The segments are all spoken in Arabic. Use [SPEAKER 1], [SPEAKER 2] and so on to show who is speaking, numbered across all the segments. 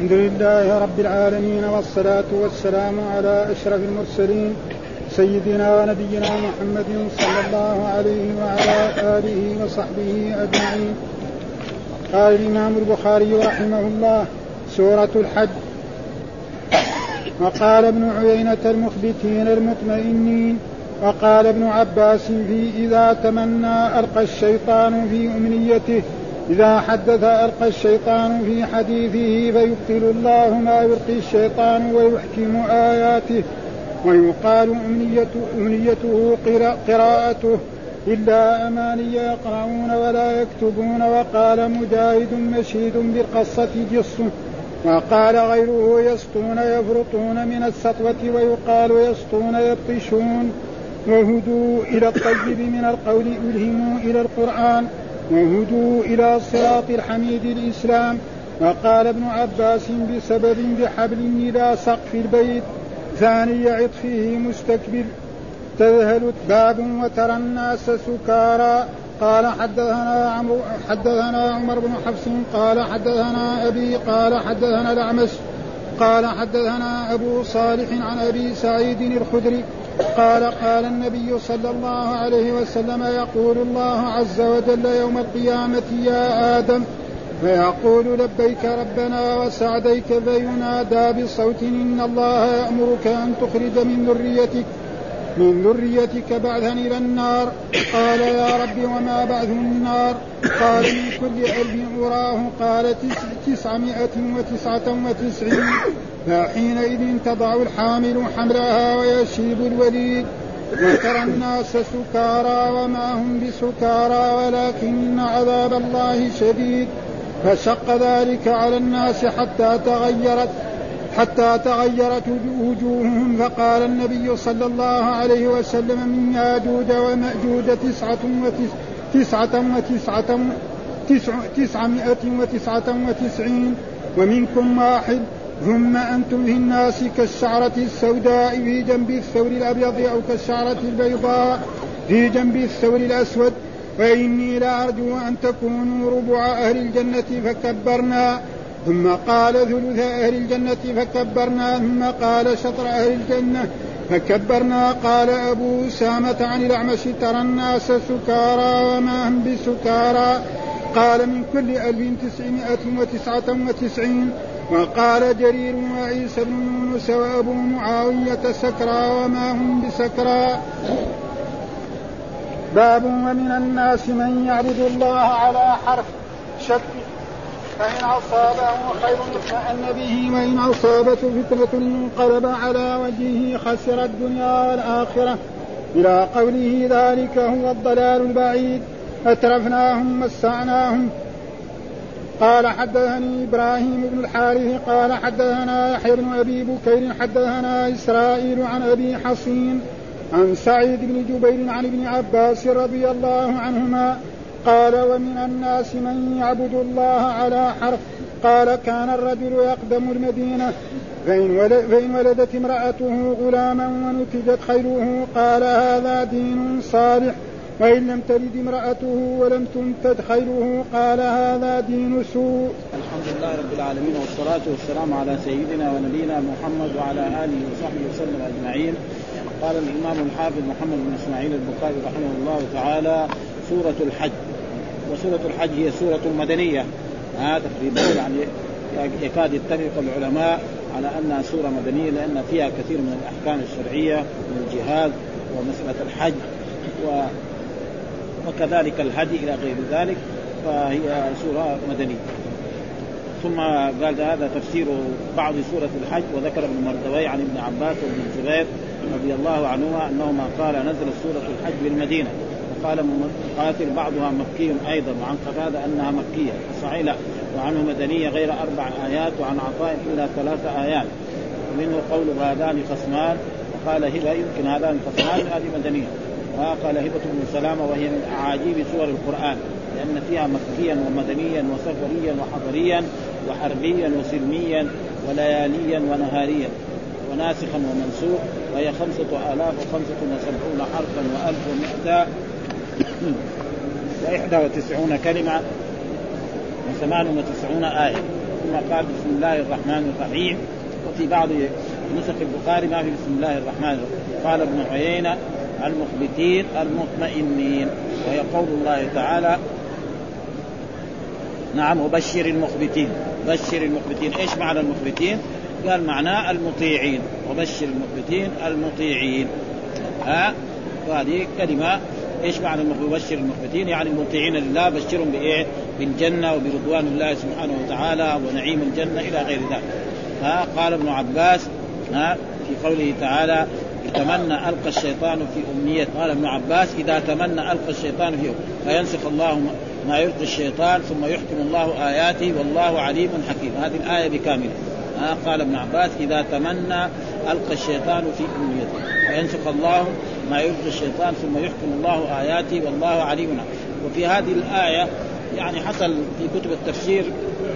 [SPEAKER 1] الحمد لله رب العالمين والصلاة والسلام على أشرف المرسلين سيدنا ونبينا محمد صلى الله عليه وعلى آله وصحبه أجمعين. قال الإمام البخاري رحمه الله سورة الحج. وقال ابن عيينة المخبتين المطمئنين وقال ابن عباس في إذا تمنى ألقى الشيطان في أمنيته إذا حدث ألقى الشيطان في حديثه فيبطل الله ما يلقي الشيطان ويحكم آياته ويقال أمنيته, أمنيته قراءته إلا أماني يقرؤون ولا يكتبون وقال مجاهد مشيد بالقصة جص وقال غيره يسطون يفرطون من السطوة ويقال يسطون يبطشون وهدوا إلى الطيب من القول ألهموا إلى القرآن وهدوا إلى صراط الحميد الإسلام. وقال ابن عباس بسبب بحبل إلى سقف البيت ثاني عطفه مستكبر. تذهل باب وترى الناس سكارى. قال حدثنا عمرو حدثنا عمر بن حفص قال حدثنا أبي قال حدثنا الأعمش. قال حدثنا أبو صالح عن أبي سعيد الخدري قال قال النبي صلى الله عليه وسلم يقول الله عز وجل يوم القيامة يا آدم فيقول لبيك ربنا وسعديك فينادى بصوت إن الله يأمرك أن تخرج من ذريتك من ذريتك بعثا إلى النار. قال يا رب وما بعث النار؟ قال من كل ألف أراه. قال تسعمائة وتسعة وتسعين. فحينئذ تضع الحامل حملها ويشيب الوليد. وترى الناس سكارى وما هم بسكارى ولكن عذاب الله شديد. فشق ذلك على الناس حتى تغيرت حتى تغيرت وجوههم فقال النبي صلى الله عليه وسلم من ياجوج ومأجوج تسعة وتسعة وتسعة تسعمائة وتسعة وتسعين ومنكم واحد ثم أنتم في الناس كالشعرة السوداء في جنب الثور الأبيض أو كالشعرة البيضاء في جنب الثور الأسود وإني لأرجو أن تكونوا ربع أهل الجنة فكبرنا ثم قال ثلث أهل الجنة فكبرنا ثم قال شطر أهل الجنة فكبرنا قال أبو أسامة عن الأعمش ترى الناس سكارى وما هم بسكارى قال من كل ألف تسعمائة وتسعة وتسعين وقال جرير وعيسى بن يونس وأبو معاوية سكرى وما هم بسكرى. باب ومن الناس من يعبد الله على حرف شك فإن أصابه خير اطمأن به وإن أصابته فتنة انقلب على وجهه خسر الدنيا والآخرة. إلى قوله ذلك هو الضلال البعيد. أترفناهم مسعناهم قال حدثني إبراهيم بن الحارث قال حدثنا يحيى بن أبي بكير حدثنا إسرائيل عن أبي حصين عن سعيد بن جبير عن ابن عباس رضي الله عنهما قال ومن الناس من يعبد الله على حرف قال كان الرجل يقدم المدينة فإن, ولد فإن ولدت امرأته غلاما ونتجت خيره قال هذا دين صالح وإن لم تلد امرأته ولم تنتج خيره قال هذا دين سوء.
[SPEAKER 2] الحمد لله رب العالمين والصلاة والسلام على سيدنا ونبينا محمد وعلى آله وصحبه وسلم أجمعين. قال الإمام الحافظ محمد بن إسماعيل البخاري رحمه الله تعالى سورة الحج. وسورة الحج هي سورة مدنية. ها تقريبا يعني يكاد يتفق العلماء على أنها سورة مدنية لأن فيها كثير من الأحكام الشرعية من الجهاد ومسألة الحج و وكذلك الهدي إلى غير ذلك فهي سورة مدنية. ثم قال هذا تفسير بعض سورة الحج وذكر ابن مردوي عن ابن عباس وابن الزبير رضي الله عنهما أنهما قال نزلت سورة الحج بالمدينة. وقال قاتل بعضها مكي أيضا وعن قتادة أنها مكية. صحيح لا. وعنه مدنية غير أربع آيات وعن عطاء إلا ثلاث آيات. ومنه قول هذان خصمان وقال هبه يمكن هذان خصمان هذه مدنية. وقال هبة بن سلامة وهي من أعاجيب سور القرآن لأن فيها مكيا ومدنيا وسفريا وحضريا وحربيا وسلميا ولياليا ونهاريا. وناسخا ومنسوخ وهي خمسة آلاف وخمسة وسبعون حرفا وألف ومئة وإحدى وتسعون كلمة وثمان وتسعون آية. ثم قال بسم الله الرحمن الرحيم. وفي بعض نسخ البخاري ما في بسم الله الرحمن الرحيم. قال ابن عيينة المخبتين المطمئنين. وهي قول الله تعالى نعم وبشر المخبتين. بشر المخبتين. إيش معنى المخبتين؟ قال معناه المطيعين. وبشر المخبتين المطيعين. ها؟ وهذه كلمة إيش معنى المبشر المخبتين؟ يعني المطيعين لله بشرهم بإيه؟ بالجنة وبرضوان الله سبحانه وتعالى ونعيم الجنة إلى غير ذلك. ها قال ابن عباس ها في قوله تعالى تمنى ألقى الشيطان في امنيه قال ابن عباس إذا تمنى ألقى الشيطان في فينسخ الله ما يلقي الشيطان ثم يحكم الله آياته والله عليم حكيم هذه الآية بكاملها آه قال ابن عباس إذا تمنى ألقى الشيطان في أمنيته. فينسخ الله ما يلقي الشيطان ثم يحكم الله آياته والله عليم. وفي هذه الآية يعني حصل في كتب التفسير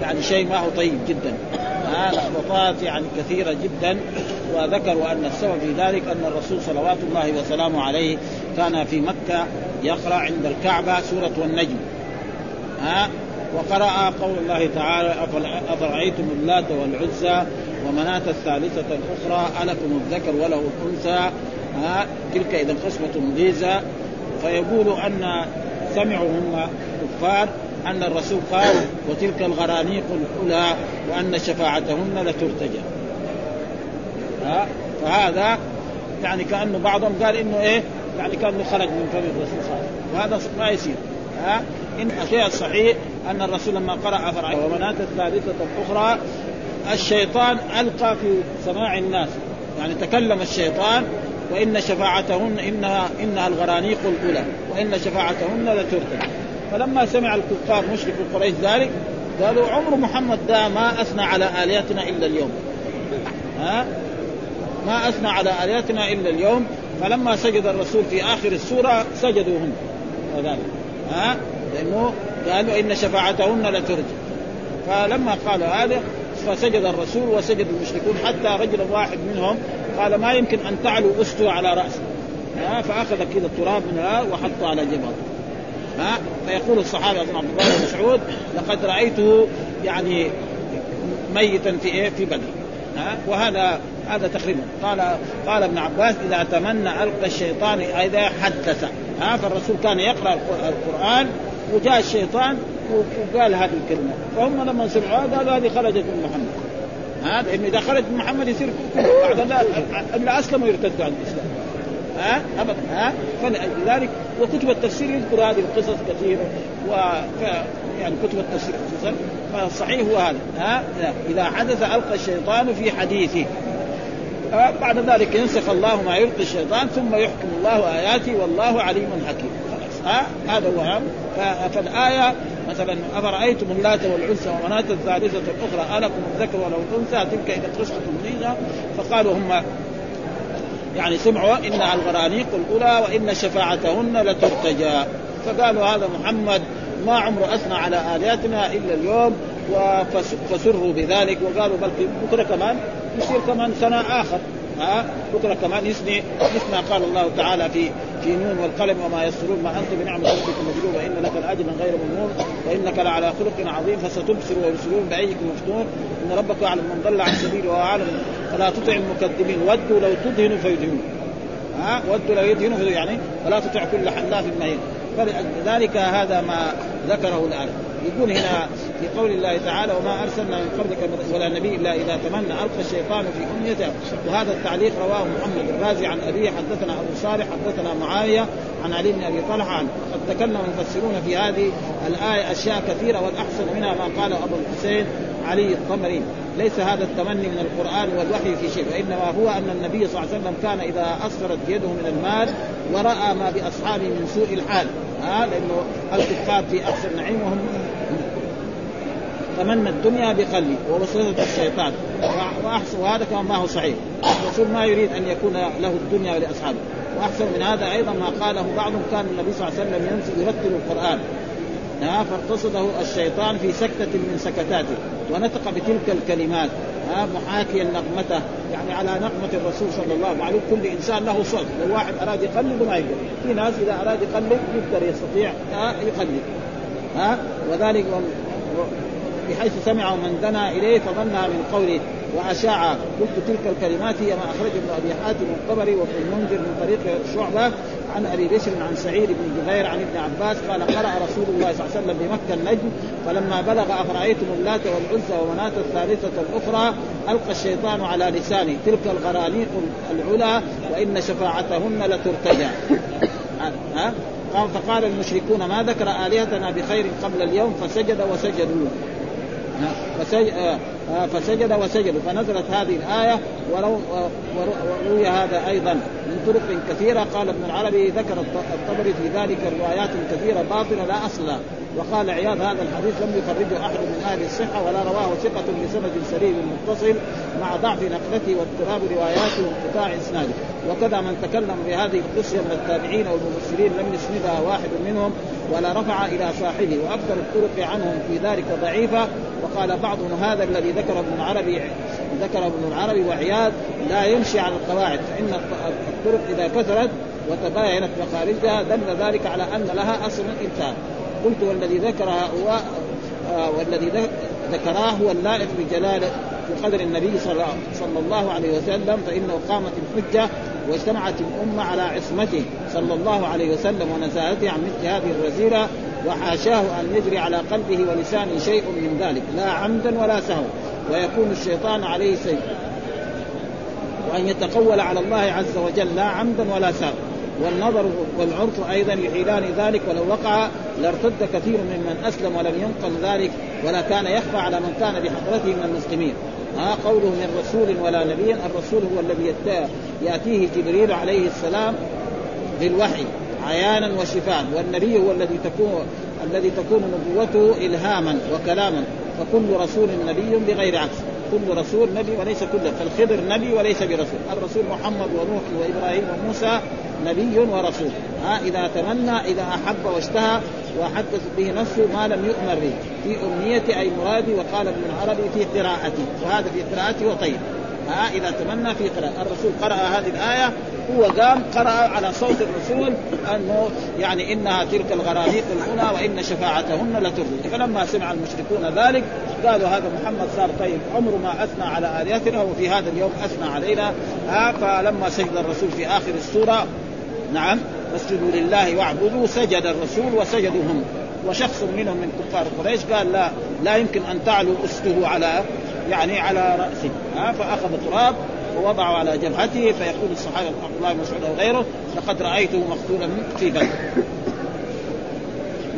[SPEAKER 2] يعني شيء ما هو طيب جدا. آه لخبطات يعني كثيرة جدا. وذكروا أن السبب في ذلك أن الرسول صلوات الله وسلامه عليه كان في مكة يقرأ عند الكعبة سورة والنجم ها وقرأ قول الله تعالى أفرأيتم اللات والعزى ومناة الثالثة الأخرى ألكم الذكر وله الأنثى؟ ها تلك إذا قسمة ضيزى فيقول أن سمعوا هم كفار أن الرسول قال وتلك الغرانيق الأولى وأن شفاعتهن لترتجى. فهذا يعني كأنه بعضهم قال إنه إيه؟ يعني كأنه خرج من فم الرسول خالد وهذا ما يصير. ها؟ إن الشيء الصحيح أن الرسول لما قرأ فرعون ومناة الثالثة الأخرى الشيطان ألقى في سماع الناس. يعني تكلم الشيطان وإن شفاعتهن إنها إنها الغرانيق الأولى وإن شفاعتهن لترتد فلما سمع الكفار مشرك قريش ذلك قالوا عمر محمد ده ما أثنى على آلهتنا إلا اليوم. ها؟ ما أثنى على آلهتنا إلا اليوم. فلما سجد الرسول في آخر السورة سجدوا هم وذلك. ها؟ لأنه قالوا إن شفاعتهن لترجى. فلما قالوا هذا فسجد الرسول وسجد المشركون حتى رجل واحد منهم قال ما يمكن أن تعلوا اسطو على راسه ها؟ فأخذ كذا التراب من وحطه على جبهته ها؟ فيقول الصحابي عبد الله بن مسعود لقد رأيته يعني ميتا في إيه؟ في بدر. ها؟ وهذا هذا تقريبا. قال قال ابن عباس إذا تمنى ألقى الشيطان إذا حدث. ها فالرسول كان يقرأ القرآن وجاء الشيطان وقال هذه الكلمة. فهم لما سمعوا هذا هذه خرجت من محمد. هذا إنه إذا خرج من محمد يصير بعد اللي أسلموا يرتدوا عن الإسلام. ها؟ ابدا. ها؟ فلذلك وكتب التفسير يذكر هذه القصص كثيره و يعني كتب التفسير خصوصا. فالصحيح هو هذا. ها؟ إذا حدث ألقى الشيطان في حديثه. بعد ذلك ينسخ الله ما يلقي الشيطان ثم يحكم الله آياته والله عليم حكيم. خلاص. ها؟ هذا هو فالآية مثلا أفرأيتم اللات والعزى ومناة الثالثة الأخرى ألكم الذكر ولو الانثى تلك إذا قسمه ضيزى فقالوا هم يعني سمعوا انها الغرانيق الأولى وإن شفاعتهن لترتجى. فقالوا هذا محمد ما عمره أثنى على آلهتنا إلا اليوم فسروا بذلك وقالوا بل بكرة كمان يصير كمان سنة آخر. ها؟ بكرة كمان يسني مثل ما قال الله تعالى في في نون والقلم وما يسرون ما انت بنعمة ربك مجنون وإن لك الاجر غير ممنون وإنك لعلى خلق عظيم فستبصر ويبصرون بايكم مفتون. إن ربك اعلم من ضل عن سبيله واعلم فلا تطع المكذبين ودوا لو تدهنوا فيدهنون ها؟ ودوا لو يدهنوا يعني فلا تطع كل حلاف مهين. فلذلك هذا ما ذكره الآن. يقول هنا في قول الله تعالى وما أرسلنا من قبلك ولا نبي إلا إذا تمنى ألقى الشيطان في امنيته وهذا التعليق رواه محمد الرازي عن أبيه حدثنا أبو صالح حدثنا معاوية عن علي بن أبي طلحة قد تكلم المفسرون في هذه الآية أشياء كثيرة والأحسن منها ما قال أبو الحسين علي الطمري ليس هذا التمني من القرآن والوحي في شيء وإنما هو أن النبي صلى الله عليه وسلم كان إذا اسفرت يده من المال ورأى ما بأصحابه من سوء الحال. ها لأنه الكفار في احسن نعيم وهم تمنى الدنيا بقلبه ووسوسة الشيطان. وأحسن وهذا كمان ما هو صحيح. الرسول ما يريد أن يكون له الدنيا ولاصحابه وأحسن من هذا أيضا ما قاله بعضهم كان النبي صلى الله عليه وسلم ينزل يرتل القرآن. ها فارتصده الشيطان في سكتة من سكتاته ونطق بتلك الكلمات ها محاكيا نغمته يعني على نغمة الرسول صلى الله عليه وسلم كل إنسان له صوت لو واحد أراد يقلد ما يقدر في ناس إذا أراد يقلد يقدر يستطيع يقلد ها وذلك بحيث سمعه من دنا إليه فظنها من قوله وأشاع قلت تلك الكلمات هي ما أخرج ابن أبي حاتم الطبري وابن المنذر من طريق شعبة عن أبي بشر عن سعيد بن جبير عن ابن عباس قال قرأ رسول الله صلى الله عليه وسلم بمكة النجم فلما بلغ أفرأيتم اللات والعزى ومناة الثالثة الأخرى ألقى الشيطان على لسانه تلك الغرانيق العلا وإن شفاعتهن لترتجى. ها؟ قال فقال المشركون ما ذكر آلهتنا بخير قبل اليوم؟ فسجد وسجدوا. فسجد وسجدوا فنزلت هذه الآية ولو وروي هذا أيضا. من طرق كثيرة قال ابن العربي ذكر الطبري في ذلك روايات كثيرة باطلة لا أصل. وقال عياض هذا الحديث لم يخرجه أحد من أهل الصحة ولا رواه ثقة بسند سليم متصل مع ضعف نقلته واضطراب رواياته وانقطاع إسناده. وكذا من تكلم بهذه القصة من التابعين والمبصرين لم يسندها واحد منهم ولا رفع إلى صاحبه وأكثر الطرق عنهم في ذلك ضعيفة. وقال بعضهم هذا الذي ذكره ابن العربي ذكره ابن العربي وعياض لا يمشي على القواعد فإن الطرق إذا كثرت وتباينت مخارجها دل ذلك على أن لها أصل انتهى قلت والذي ذكرها هو آه والذي ذكراه هو اللائق بجلاله في قدر النبي صلى الله عليه وسلم فإنه قامت الحجة واجتمعت الأمة على عصمته صلى الله عليه وسلم ونزاهته عن مثل هذه الرزيله وحاشاه أن يجري على قلبه ولسانه شيء من ذلك لا عمدا ولا سهوا ويكون الشيطان عليه سيف. وأن يتقول على الله عز وجل لا عمدا ولا سهوا. والنظر والعرف أيضا يحيلان ذلك ولو وقع لارتد كثير ممن أسلم ولم ينقل ذلك ولا كان يخفى على من كان بحضرته من المسلمين. ها قوله من رسول ولا نبي الرسول هو الذي يأتيه جبريل عليه السلام بالوحي عيانا وشفاء والنبي هو الذي تكون الذي تكون نبوته الهاما وكلاما فكل رسول نبي بغير عكس. كل رسول نبي وليس كل فالخضر نبي وليس برسول. الرسول محمد ونوح وإبراهيم وموسى نبي ورسول. ها إذا تمنى إذا أحب واشتهى وحدث به نفسه ما لم يؤمر به. في امنيته أي مرادي وقال ابن العربي في قراءته وهذا في قراءته وطيب. ها إذا تمنى في قراءة. الرسول قرأ هذه الآية هو قام قرأ على صوت الرسول أنه يعني إنها تلك الغرانيق الأولى وإن شفاعتهن لترضي. فلما سمع المشركون ذلك قالوا هذا محمد صار طيب عمره ما أثنى على آلهتنا وفي هذا اليوم أثنى علينا. ها فلما سجد الرسول في آخر السورة نعم. فاسجدوا لله واعبدوا سجد الرسول وسجدوا هم وشخص منهم من كفار قريش قال لا لا يمكن أن تعلو استه على يعني على رأسه. ها فأخذ تراب ووضعه على جبهته فيقول الصحابة عبد الله بن مسعود أو غيره لقد رأيته مقتولا في بدر.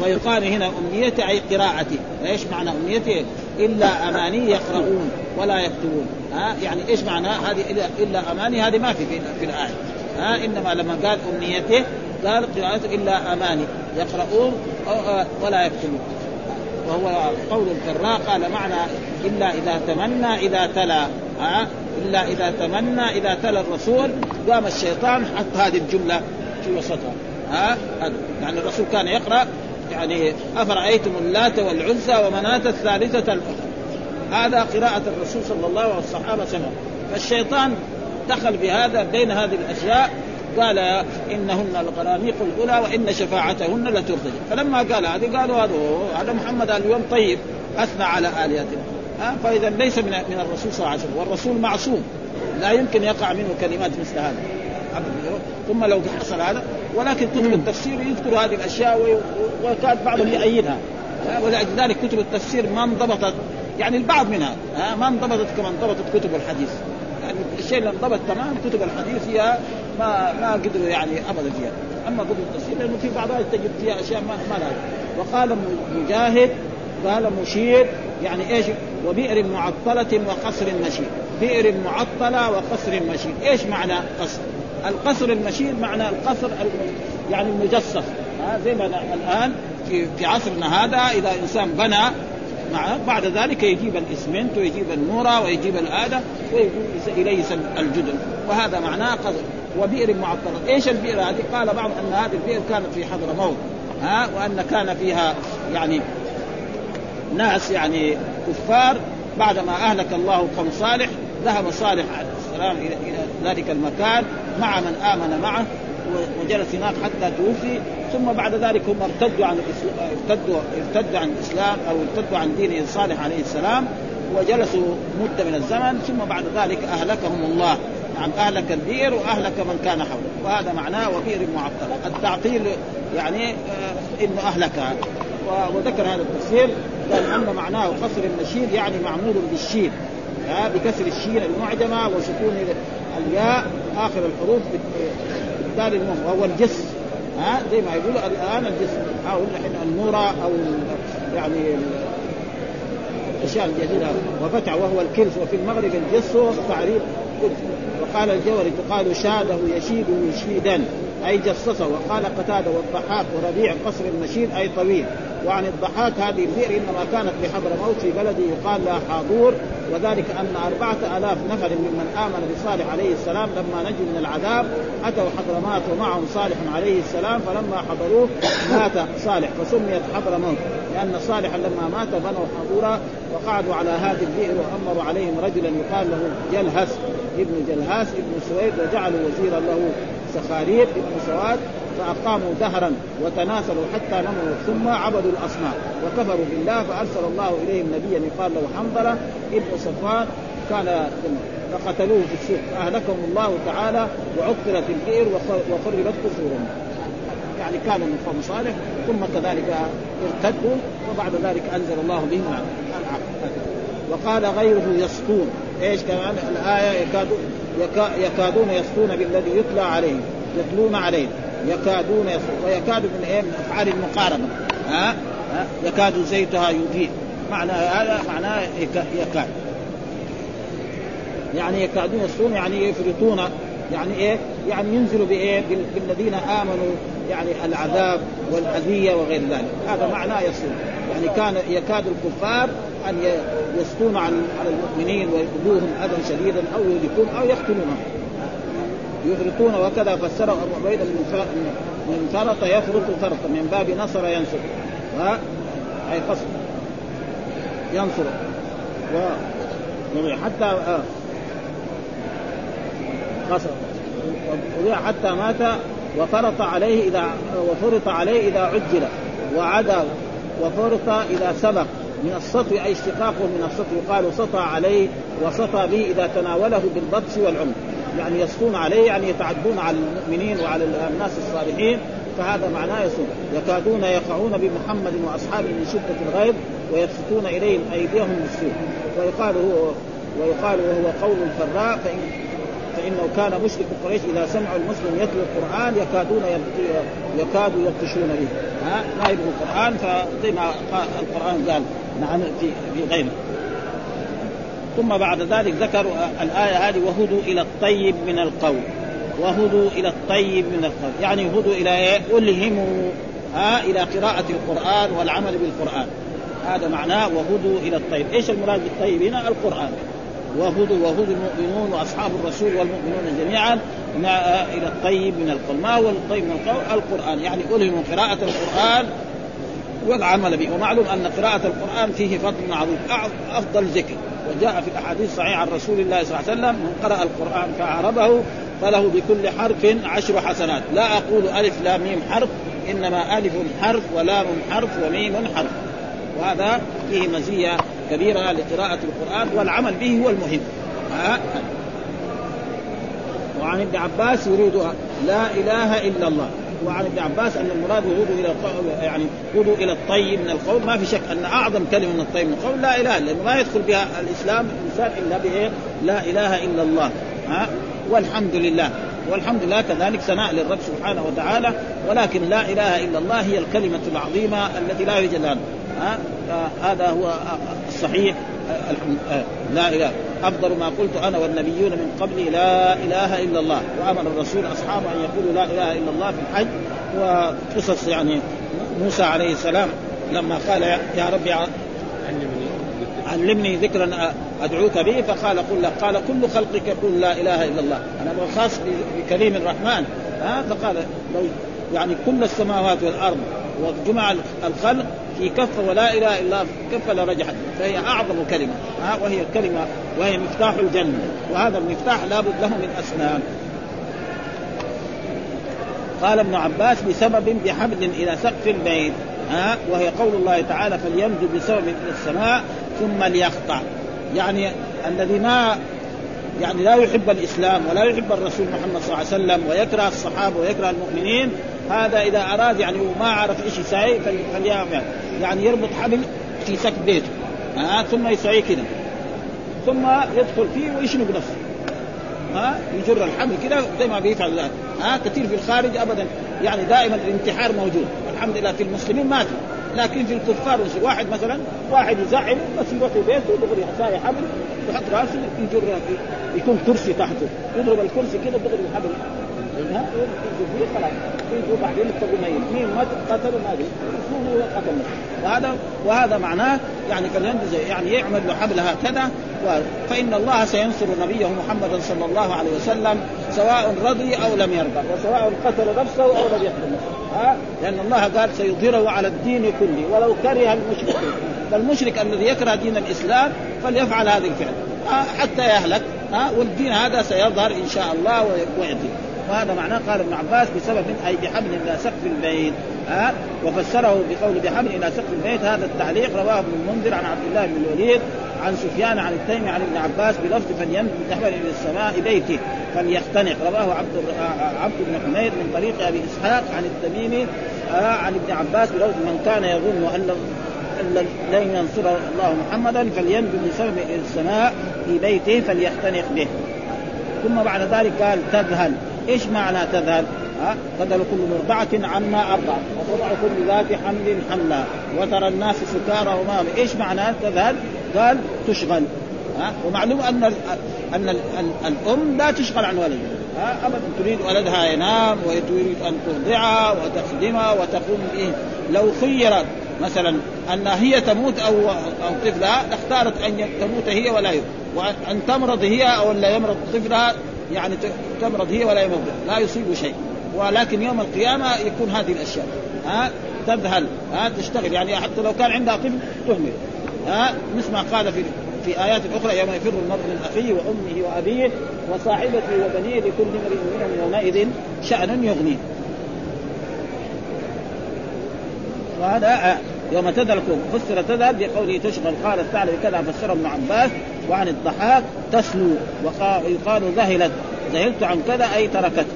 [SPEAKER 2] ويقال هنا أمنيته أي قراءتي إيش معنى أمنيته؟ إلا أماني يقرؤون ولا يكتبون. ها يعني إيش معنى هذه إلا أماني؟ هذه ما في في الآية. ها إنما لما قال أمنيته قال قراءته إلا آماني. يقرؤون ولا يكتبون وهو قول الفراء قال معنى إلا إذا تمنى إذا تلا. ها إلا إذا تمنى إذا تلا الرسول قام الشيطان حط هذه الجملة في وسطها ها يعني الرسول كان يقرأ يعني أفرأيتم اللات والعزى ومناة الثالثة الأخرى. هذا قراءة الرسول صلى الله عليه وسلم. والصحابة سمعوا فالشيطان دخل بهذا بين هذه الأشياء قال إنهن القرانيق الأولى وإن شفاعتهن لترتجى فلما قال هذه قالوا هذا هذا محمد اليوم طيب أثنى على الهتنا ها؟ فإذا ليس من من الرسول صلى الله عليه وسلم والرسول معصوم. لا يمكن يقع منه كلمات مثل هذا. ثم لو حصل هذا ولكن كتب التفسير يذكر هذه الأشياء وكاد بعضهم يأيدها. ولذلك كتب التفسير ما انضبطت يعني البعض منها ما انضبطت كما انضبطت كتب الحديث. يعني الشيء اللي انضبط تمام كتب الحديث هي ما ما قدروا يعني أبدا فيها. أما كتب التفسير لأنه في بعضها تجد فيها أشياء ما, ما لها. وقال مجاهد قال مشير يعني إيش؟ وبئر معطلة وقصر مشيد بئر معطلة وقصر مشيد إيش معنى قصر؟ القصر المشيد معنى القصر يعني المجصف. ها زي ما الآن في في عصرنا هذا إذا إنسان بنى بعد ذلك يجيب الإسمنت ويجيب النورة ويجيب الآدة ويليس الجدر وهذا معناه قصر وبئر معطلة. إيش البئر هذه؟ قال بعض أن هذه البئر كانت في حضر موت. ها؟ وأن كان فيها يعني ناس يعني كفار. بعدما أهلك الله قوم صالح ذهب صالح عليه السلام إلى ذلك المكان. مع من آمن معه. وجلس هناك حتى توفي ثم بعد ذلك هم ارتدوا عن ارتدوا ارتدوا عن الإسلام أو ارتدوا عن دين صالح عليه السلام وجلسوا مدة من الزمن ثم بعد ذلك أهلكهم الله. نعم أهلك البئر وأهلك من كان حوله وهذا معناه وبئر معطل. التعطيل يعني آه إنه اهلكها وذكر هذا التفسير قال أن معناه قصر النشيد يعني معمول بالشين. ها بكسر الشين المعجمة وسكون الياء آخر الحروف بالدال المهم وهو الجس. ها زي ما يقولوا الآن الجس. أو النورة أو يعني الاشياء الجديده وفتح وهو الكلس وفي المغرب الجس تعريف وقال الجوري تقال شاده يشيد يشيدا أي جصصه وقال قتادة والضحاك وربيع قصر المشيد أي طويل. وعن الضحاك هذه البئر إنما كانت بحضر موت في بلد يقال لها حاضور. وذلك أن أربعة آلاف نفر ممن آمن بصالح عليه السلام لما نجوا من العذاب أتوا حضرمات ومعهم صالح عليه السلام فلما حضروه مات صالح فسميت حضر موت. لأن صالحا لما مات بنوا حضورا وقعدوا على هذه البئر وأمروا عليهم رجلا يقال له جلهس ابن جلهاس ابن سويد وجعلوا وزيرا له. سخاريب ابن سواد فأقاموا دهرا وتناسلوا حتى نموا ثم عبدوا الأصنام. وكفروا بالله فأرسل الله إليهم نبيا يقال له حنظلة ابن صفوان كان فقتلوه في السوق. فأهلكهم الله تعالى وعطلت البئر وخربت قصورهم. يعني كانوا من قوم صالح ثم كذلك ارتدوا وبعد ذلك أنزل الله بهم العقل. وقال غيره يسطون إيش كمان؟ الآية يكادون يكادون يسطون بالذي يتلى عليهم يتلون عليه يكادون يسطون ويكاد من إيه؟ من أفعال المقاربه ها, ها؟ يكاد زيتها يضيء معنى هذا معناه يكاد. يعني يكادون يسطون يعني يفرطون يعني إيه؟ يعني ينزلوا بإيه؟ بالذين آمنوا يعني العذاب والأذية وغير ذلك، هذا معناه يسطون، يعني كان يكاد الكفار أن يسطون على المؤمنين ويؤذوهم أذى شديدا أو يهلكون أو يقتلونهم. يفرطون وكذا. فسره أبو عبيدة من فرط يفرط فرطا من باب نصر ينصر. ها؟ أي قصد. ينصر. و حتى آه. قصر حتى مات وفرط عليه إذا وفرط عليه إذا عجل وعدا وفرط إذا سبق. من السطو أي اشتقاقه من السطو. يقال سطى عليه وسطى به إذا تناوله بالبطش والعمر. يعني يسطون عليه يعني يتعدون على المؤمنين وعلى الناس الصالحين. فهذا معناه يسطون يكادون يقعون بمحمد وأصحابه من شدة الغيظ ويبسطون إليهم أيديهم بالسوء. ويقال هو ويقال وهو قول الفراء فإن فإنه كان مشرك قريش إذا سمعوا المسلم يتلو القرآن يكادون يكادوا يبطشون به. ها؟ ما يبغوا القرآن فزي ما القرآن قال نعم في في غيره. ثم بعد ذلك ذكروا الآية هذه وهدوا إلى الطيب من القول وهدوا إلى الطيب من القول يعني هدوا إلى إيه؟ ألهموا ها؟ إلى قراءة القرآن والعمل بالقرآن. هذا معناه وهدوا إلى الطيب. إيش المراد بالطيب هنا القرآن. وهدوا وهدوا المؤمنون وأصحاب الرسول والمؤمنون جميعا إلى الطيب من القول، ما هو الطيب من القول؟ القرآن، يعني ألهموا قراءة القرآن والعمل به، ومعلوم أن قراءة القرآن فيه فضل عظيم، أفضل ذكر، وجاء في الأحاديث الصحيحه عن رسول الله صلى الله عليه وسلم من قرأ القرآن فعربه فله بكل حرف عشر حسنات، لا أقول ألف لا ميم حرف، إنما ألف حرف ولام حرف وميم حرف. وهذا فيه مزية كبيره لقراءة القرآن والعمل به هو المهم. ها؟ وعن ابن عباس يريد لا إله إلا الله. وعن ابن عباس أن المراد هدوا إلى يعني هدوا إلى الطيب من القول. ما في شك أن أعظم كلمة من الطيب من القول لا إله لأنه ما يدخل بها الإسلام الانسان إلا بايه؟ لا إله إلا الله. ها؟ والحمد لله. والحمد لله كذلك ثناء للرب سبحانه وتعالى. ولكن لا إله إلا الله هي الكلمة العظيمة التي لا يوجد هذا هو الصحيح. لا إله. أفضل ما قلت أنا والنبيون من قبلي لا إله إلا الله. وأمر الرسول اصحابه أن يقولوا لا إله إلا الله في الحج. وقصص يعني موسى عليه السلام لما قال يا ربي علمني ذكرا أدعوك به فقال قل لك قال كل خلقك يقول لا إله إلا الله. أنا خاص بكريم الرحمن. ها؟ فقال لو يعني كل السماوات والأرض وجمع الخلق في كفة ولا إله إلا كفة لرجحت فهي أعظم كلمة. ها وهي الكلمة وهي مفتاح الجنة. وهذا المفتاح لابد له من أسنان. قال ابن عباس بسبب بحبل إلى سقف البيت. ها وهي قول الله تعالى فليمدد بسبب إلى السماء ثم ليقطع. يعني الذي ما يعني لا يحب الإسلام ولا يحب الرسول محمد صلى الله عليه وسلم ويكره الصحابة ويكره المؤمنين هذا إذا أراد يعني وما عرف إيش يساوي فليعمل يعني يربط حبل في سقف بيته. ها؟ ثم يسويه كذا ثم يدخل فيه ويشنق نفسه ها؟ يجر الحبل كذا زي ما بيفعل الان ها؟ كثير في الخارج ابدا. يعني دائما الانتحار موجود. الحمد لله في المسلمين ما في لكن في الكفار واحد مثلا واحد يزعل بس يروح في بيته دغري ساي حبل يحط رأسه يجر يكون كرسي تحته. يضرب الكرسي كذا دغري الحبل. خلاص يتقوا ميت مين ما قتلوا ما ادري هو قتل وهذا وهذا معناه يعني فلينبذ يعني يعمل حبل هكذا فإن الله سينصر نبيه محمدا صلى الله عليه وسلم سواء رضي أو لم يرضى وسواء قتل نفسه أو لم يقتل نفسه. ها؟ لأن الله قال سيظهره على الدين كله ولو كره المشركون فالمشرك الذي يكره دين الإسلام فليفعل هذه الفعل. حتى يهلك. ها؟ والدين هذا سيظهر إن شاء الله ويأتي. وهذا معناه قال ابن عباس بسبب أي بحبل إلى سقف البيت. ها؟ وفسره بقول بحبل إلى سقف البيت. هذا التعليق رواه ابن المنذر عن عبد الله بن الوليد عن سفيان عن التيمي عن ابن عباس بلفظ فلينبذ بحبل إلى السماء بيته فليختنق. رواه عبد عبد بن حميد من طريق أبي إسحاق عن التميمي عن ابن عباس بلفظ من كان يظن أن لن ينصر الله محمدا فلينبذ بسبب إلى السماء في بيته فليختنق به. ثم بعد ذلك قال تذهل. إيش معنى تذهل؟ ها؟ تذهل كل مرضعة عما أرضعت وتضع كل ذات حمل حملا. وترى الناس سكارى وما إيش معنى تذهل؟ قال تشغل. ها؟ ومعلوم أن ال أن ال الأم لا تشغل عن ولدها. ها؟ ابدا. تريد ولدها ينام وتريد أن ترضعه وتخدمه وتقوم به. لو خيرت مثلا أن هي تموت أو أو طفلها لاختارت أن تموت هي ولا هي وأن تمرض هي أو لا يمرض طفلها يعني تمرض هي ولا يمرض لا يصيب شيء. ولكن يوم القيامة يكون هذه الأشياء. ها تذهل ها تشتغل. يعني حتى لو كان عندها طفل تهمل. ها مثل ما قال في في آيات أخرى يوم يفر المرء من أخيه وأمه وأبيه وصاحبته وبنيه لكل امرئ منهم يومئذ شأن يغنيه. وهذا يوم تذهل فسر تذهل بقوله تشغل قال الثعلب كذا فسر ابن عباس وعن الضحاك تسلو ويقال ذهلت. ذهلت عن كذا أي تركت.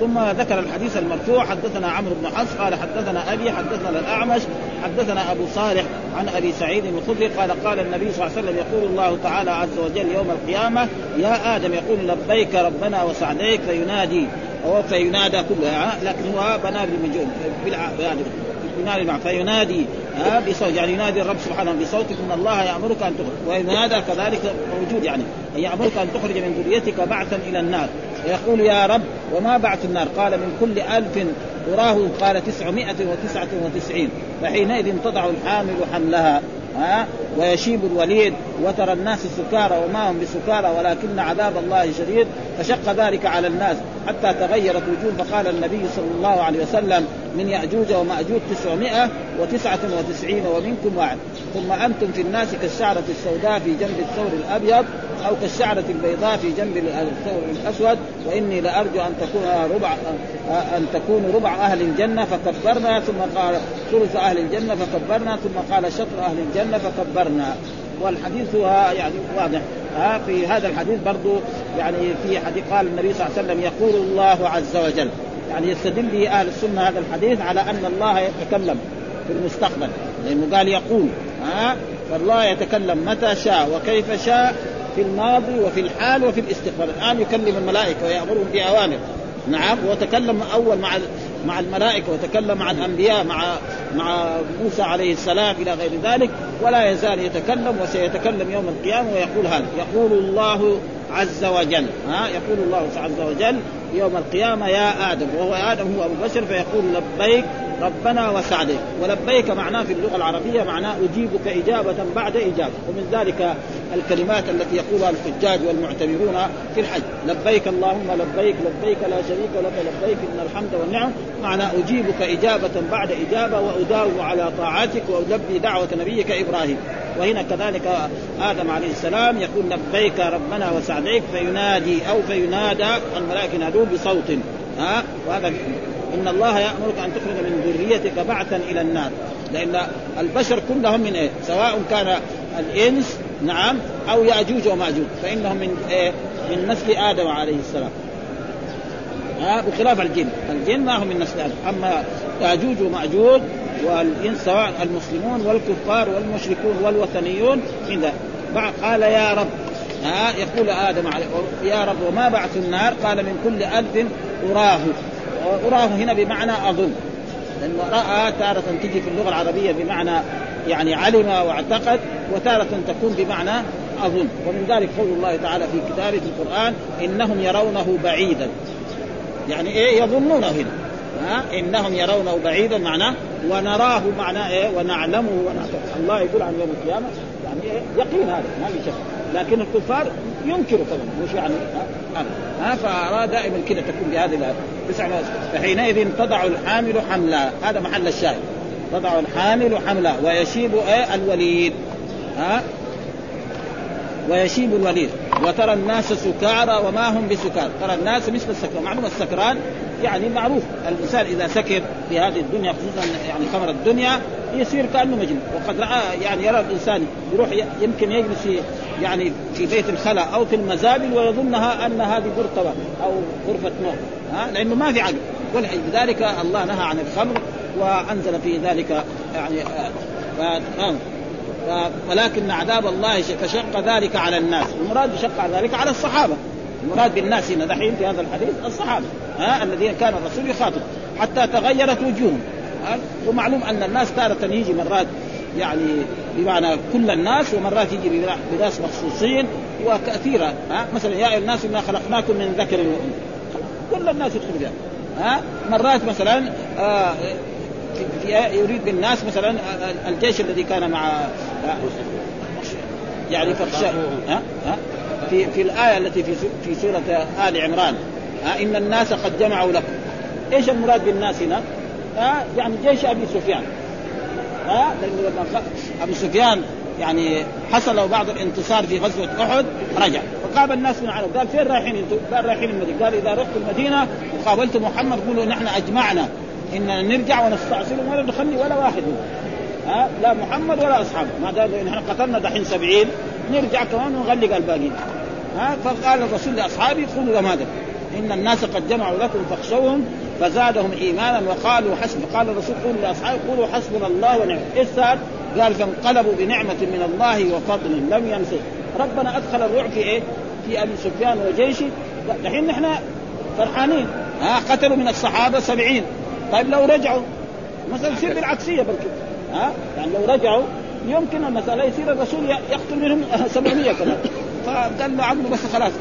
[SPEAKER 2] ثم ذكر الحديث المرفوع حدثنا عمرو بن حفص قال حدثنا أبي حدثنا الأعمش حدثنا أبو صالح عن أبي سعيد الخدري قال قال النبي صلى الله عليه وسلم يقول الله تعالى عز وجل يوم القيامة يا آدم يقول لبيك ربنا وسعديك فينادي. أو فينادى كلها لكن هو بنى بالمجهول يعني ينادي فينادي بصوت يعني ينادي الرب سبحانه بصوت إن الله يأمرك أن تخرج وينادى كذلك موجود يعني يأمرك أن تخرج من ذريتك بعثا إلى النار. ويقول يا رب وما بعث النار؟ قال من كل ألف وراه قال تسعمائة وتسعة وتسعين. فحينئذ تضع الحامل حملها. ها ويشيب الوليد وترى الناس سكارى وما هم بسكارى ولكن عذاب الله شديد فشق ذلك على الناس. حتى تغيرت وجوه فقال النبي صلى الله عليه وسلم من يأجوج ومأجوج تسعمائة وتسعة وتسعين ومنكم واحد. ثم أنتم في الناس كالشعرة السوداء في جنب الثور الأبيض أو كالشعرة البيضاء في جنب الثور الأسود وإني لأرجو أن تكون ربع أن تكون ربع أهل الجنة فكبرنا ثم قال ثلث أهل الجنة فكبرنا ثم قال شطر أهل الجنة فكبرنا. والحديث يعني واضح. ها في هذا الحديث برضو يعني في حديث قال النبي صلى الله عليه وسلم يقول الله عز وجل. يعني يستدل به أهل السنة هذا الحديث على أن الله يتكلم في المستقبل. لأنه قال يقول ها فالله يتكلم متى شاء وكيف شاء في الماضي وفي الحال وفي الاستقبال. الآن يكلم الملائكة ويأمرهم بأوامر. نعم وتكلم أول مع مع الملائكة وتكلم مع الأنبياء مع مع موسى عليه السلام إلى غير ذلك ولا يزال يتكلم وسيتكلم يوم القيامة ويقول هذا. يقول الله عز وجل ها؟ يقول الله عز وجل يوم القيامة يا آدم وهو آدم هو أبو بشر فيقول لبيك ربنا وسعديك ولبيك معناه في اللغة العربية معناه أجيبك إجابة بعد إجابة. ومن ذلك الكلمات التي يقولها الحجاج والمعتمرون في الحج. لبيك اللهم لبيك لبيك لا شريك لك لبيك إن الحمد والنعم. معناه أجيبك إجابة بعد إجابة وأداوم على طاعتك وألبي دعوة نبيك إبراهيم. وهنا كذلك آدم عليه السلام يقول لبيك ربنا وسعديك فينادي أو فينادى الملائكة ينادون بصوت. ها؟ وهذا إن الله يأمرك أن تخرج من ذريتك بعثا إلى النار. لأن البشر كلهم من إيه؟ سواء كان الإنس نعم أو يأجوج ومأجوج. فإنهم من إيه؟ من نسل آدم عليه السلام. ها؟ بخلاف الجن، الجن ما هم من نسل آدم، أما يأجوج ومأجوج والإنس سواء المسلمون والكفار والمشركون والوثنيون من ذا. قال يا رب ها؟ يقول آدم عليه يا رب وما بعث النار؟ قال من كل ألف أراه. اراه هنا بمعنى أظن. لأنه راى تارة تجي في اللغة العربية بمعنى يعني علم واعتقد وتارة تكون بمعنى أظن. ومن ذلك قول الله تعالى في كتابه القرآن إنهم يرونه بعيدا. يعني إيه؟ يظنونه هنا. ها؟ إنهم يرونه بعيدا معناه ونراه معناه إيه؟ ونعلمه ونعتقد. الله يقول عن يوم القيامة يعني إيه؟ يقين هذا ما في شك. لكن الكفار ينكروا كمان مش يعني ها, فاراد دائما كذا تكون بهذه تسع فحينئذ تضع الحامل حملا هذا محل الشاهد. تضع الحامل حملا ويشيب إيه؟ الوليد. ها؟ ويشيب الوليد. وترى الناس سكارى وما هم بسكارى. ترى الناس مثل السكران. معلوم السكران؟ يعني معروف. الإنسان إذا سكر في هذه الدنيا خصوصا يعني خمر الدنيا يصير كأنه مجنون. وقد رأى يعني يرى الإنسان يروح يمكن يجلس يعني في بيت الخلاء أو في المزابل ويظنها أن هذه غرفه أو غرفة نوم. ها؟ لأنه ما في عقل. ولذلك الله نهى عن الخمر وأنزل في ذلك يعني آه آه ولكن عذاب الله فشق ذلك على الناس. المراد بشق ذلك على الصحابة. المراد بالناس هنا دحين في هذا الحديث الصحابة ها؟ الذين كان الرسول يخاطب حتى تغيرت وجوههم. ومعلوم أن الناس تارة يجي مرات يعني بمعنى كل الناس ومرات يجي بناس مخصوصين وكثيرة ها؟ مثلا يا أيها الناس إنا خلقناكم من ذكر وأنثى. كل الناس يدخلوا فيها ها؟ مرات مثلا آه يريد بالناس مثلا الجيش الذي كان مع يعني فخشى ها؟ ها؟ في في الآية التي في في سورة آل عمران ها؟ إن الناس قد جمعوا لكم. إيش المراد بالناس هنا؟ ها؟ يعني جيش أبي سفيان. ها؟ لأنه لما أبو سفيان يعني حصل بعض الانتصار في غزوة أحد رجع. فقابل الناس من العرب قال فين رايحين أنتم؟ قال رايحين المدينة. قال إذا رحتوا المدينة وقابلتم محمد قولوا نحن أجمعنا. اننا نرجع ونستعصلهم ولا نخلي ولا واحد ها؟ لا محمد ولا أصحابه. ما دام نحن قتلنا دحين سبعين نرجع كمان ونغلق الباقيين. ها؟ فقال الرسول لاصحابه خذوا لهم هذا إن الناس قد جمعوا لكم فاخشوهم فزادهم إيمانا وقالوا حسب قال الرسول قولوا لأصحابه قولوا حسبنا الله ونعم إيش قال فانقلبوا بنعمة من الله وفضل لم يمسك ربنا أدخل الرعب في إيه؟ في أبي سفيان وجيشه. دحين نحن فرحانين. ها قتلوا من الصحابة سبعين. طيب لو رجعوا مثلا يصير بالعكسية بالكده ها يعني لو رجعوا يمكن المسألة يصير الرسول يقتل منهم 700 كمان. فقال له عقله بس خلاص.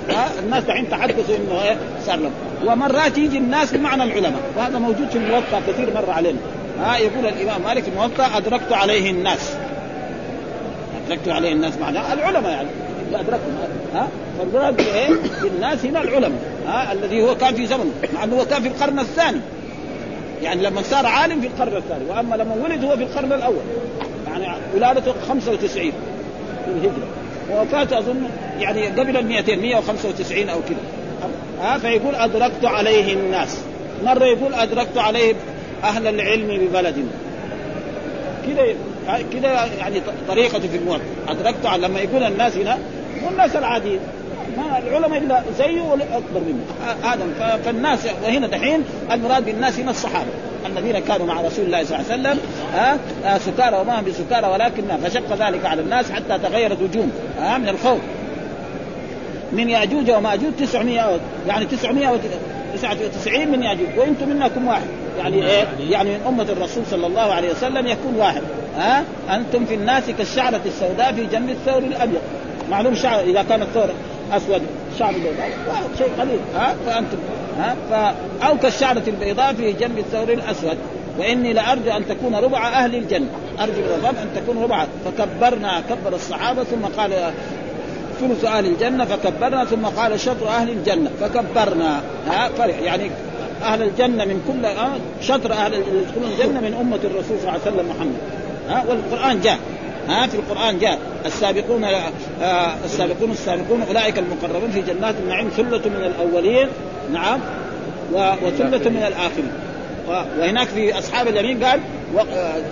[SPEAKER 2] الناس دحين تحدثوا إنه إيه صار لهم. ومرات يجي الناس بمعنى العلماء. وهذا موجود في الموطأ كثير مرة علينا. ها يقول الإمام مالك الموطأ أدركت عليه الناس. أدركت عليه الناس معناه العلماء يعني أدركهم. ها فالمراد إيه؟ بالناس هنا العلماء. ها الذي هو كان في زمن مع إنه هو كان في القرن الثاني. يعني لما صار عالم في القرن الثاني. وأما لما ولد هو في القرن الأول. يعني ولادته 95 في الهجرة. ووفاته أظن يعني قبل ال 200 195 أو كذا ها فيقول أدركت عليه الناس. مرة يقول أدركت عليه أهل العلم ببلدنا. كذا كذا يعني طريقته في الموت أدركت على لما يكون الناس هنا والناس العاديين. ما العلماء إلا زيه أكبر منه. آدم. فالناس وهنا دحين المراد بالناس هنا الصحابة. الذين كانوا مع رسول الله صلى الله عليه وسلم ها آه سكارى وما هم بسكارى ولكن فشق ذلك على الناس حتى تغيرت وجوههم ها من الخوف. من ياجوج وماجوج 900 يعني 999 من ياجوج. وأنتم منكم واحد. يعني إيه؟ يعني من أمة الرسول صلى الله عليه وسلم يكون واحد. ها؟ أنتم في الناس كالشعرة السوداء في جنب الثور الأبيض. معلوم شعر إذا كان الثور أسود شعر بيضاء. شيء قليل ها؟ فانتم ها؟ ف... أو كالشعرة البيضاء في جنب الثور الأسود. وإني لأرجو أن تكون ربع أهل الجنة. أرجو من الله أن تكون ربع. فكبرنا كبر الصحابة ثم قال ثلث أهل الجنة فكبرنا ثم قال شطر أهل الجنة فكبرنا. ها فرح يعني أهل الجنة من كل شطر أهل يدخلون الجنة من أمة الرسول صلى الله عليه وسلم محمد. ها والقرآن جاء. ها في القرآن جاء. السابقون آه السابقون السابقون أولئك المقربون في جنات النعيم ثلة من الأولين. نعم. وثلة من الآخرين. وهناك في أصحاب اليمين قال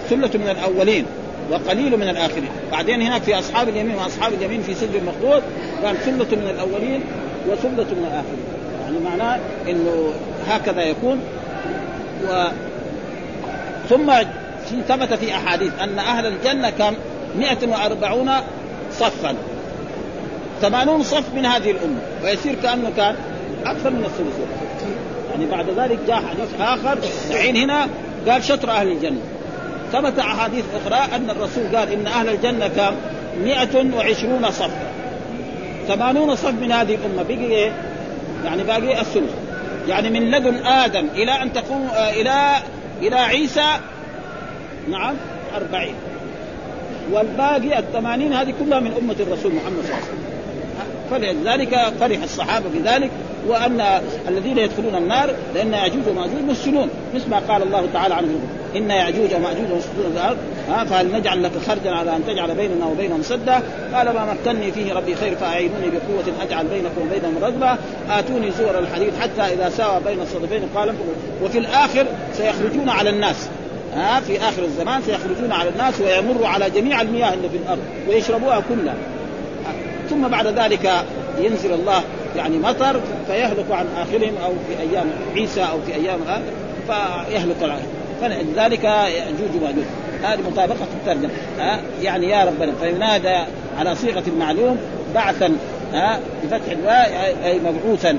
[SPEAKER 2] ثلة من الأولين. وقليل من الآخرين. بعدين هناك في أصحاب اليمين وأصحاب اليمين في سجن مخطوط قال ثلة من الأولين وثلة من الآخرين. يعني معناه أنه هكذا يكون. و ثم ثبت في أحاديث أن أهل الجنة كم؟ 140 صفا. 80 صف من هذه الأمة. ويصير كأنه كان أكثر من الثلث. يعني بعد ذلك جاء حديث آخر الحين هنا قال شطر أهل الجنة. ثبت أحاديث أخرى أن الرسول قال إن أهل الجنة كم 120 صفا 80 صف من هذه الأمة. بقي إيه؟ يعني باقي الثلث. يعني من لدن آدم إلى أن تقوم آه، إلى إلى عيسى نعم أربعين. والباقي الثمانين هذه كلها من أمة الرسول محمد صلى الله عليه وسلم. فلذلك فرح الصحابة بذلك. وأن الذين يدخلون النار لأن ياجوج وماجوج مسجونون مثل ما قال الله تعالى عنهم. إن ياجوج وماجوج مسجونون في الأرض. فهل نجعل لك خرجا على أن تجعل بيننا وبينهم سدا؟ قال ما مكنني فيه ربي خير فأعينوني بقوة أجعل بينكم وبينهم رجبا آتوني زور الحديد حتى إذا ساوى بين الصدفين قال وفي الآخر سيخرجون على الناس. ها في آخر الزمان سيخرجون على الناس ويمروا على جميع المياه اللي في الأرض ويشربوها كلها. ثم بعد ذلك ينزل الله يعني مطر فيهلك عن آخرهم أو في أيام عيسى أو في أيام هذا فيهلك العالم فلذلك يأجوج ومأجوج. هذه مطابقة الترجمة. ها يعني يا ربنا فينادى على صيغة المعلوم بعثا ها بفتح الواء اي مبعوثا.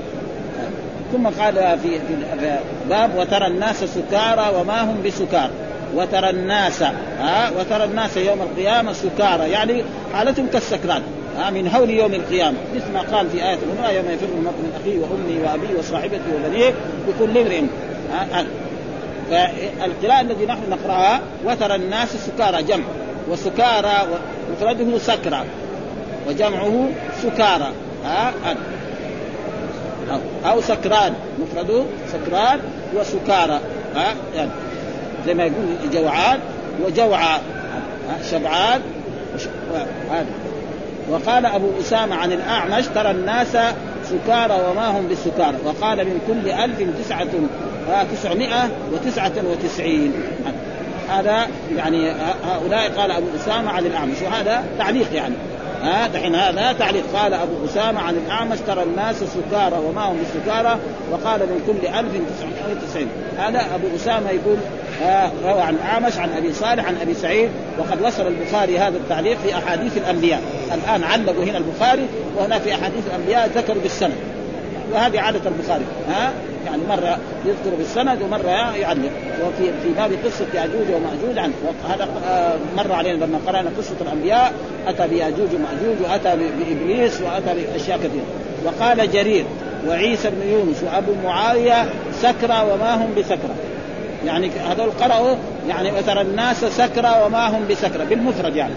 [SPEAKER 2] ثم قال في في باب وترى الناس سكارى وما هم بسكار وترى الناس ها وترى الناس يوم القيامة سكارى. يعني حالتهم كالسكران. من هول يوم القيامة. مثل ما قال في آية أخرى يوم يفر المرء من أخيه وامي وأبيه وصاحبته وبنيه بكل امرئ. فالقراءة الذي نحن نقرأها وترى الناس سكارى جمع. وسكارى مفرده سكرى. وجمعه سكارى. ها أو سكران. مفرده سكران وسكارى. ها يعني. زي ما يقول جوعان وجوعى شبعان هذا وقال أبو أسامة عن الأعمش ترى الناس سكارى وما هم بالسكارى وقال من كل ألف تسعة آه، تسعمائة وتسعة وتسعين. هذا يعني هؤلاء قال أبو أسامة عن الأعمش وهذا تعليق يعني. ها دحين هذا تعليق. قال أبو أسامة عن الاعمش ترى الناس سكارى وما هم بسكارى وقال من كل 1990 هذا أبو أسامة يقول روى عن أعمش عن أبي صالح عن أبي سعيد وقد وصل البخاري هذا التعليق في أحاديث الأنبياء. الآن علقوا هنا البخاري وهنا في أحاديث الأنبياء ذكروا بالسند. وهذه عادة البخاري ها؟ يعني مرة يذكر بالسند ومرة يعلق. وفي في باب قصة يأجوج ومأجوج عنه. هذا آه، مر علينا لما قرأنا قصة الأنبياء أتى بيأجوج ومأجوج وأتى بإبليس وأتى بأشياء كثيرة. وقال جرير وعيسى بن يونس وأبو معاوية سكرى وما هم بسكرى. يعني هذول قرأوا يعني وترى الناس سكرى وما هم بسكرى بالمفرد يعني.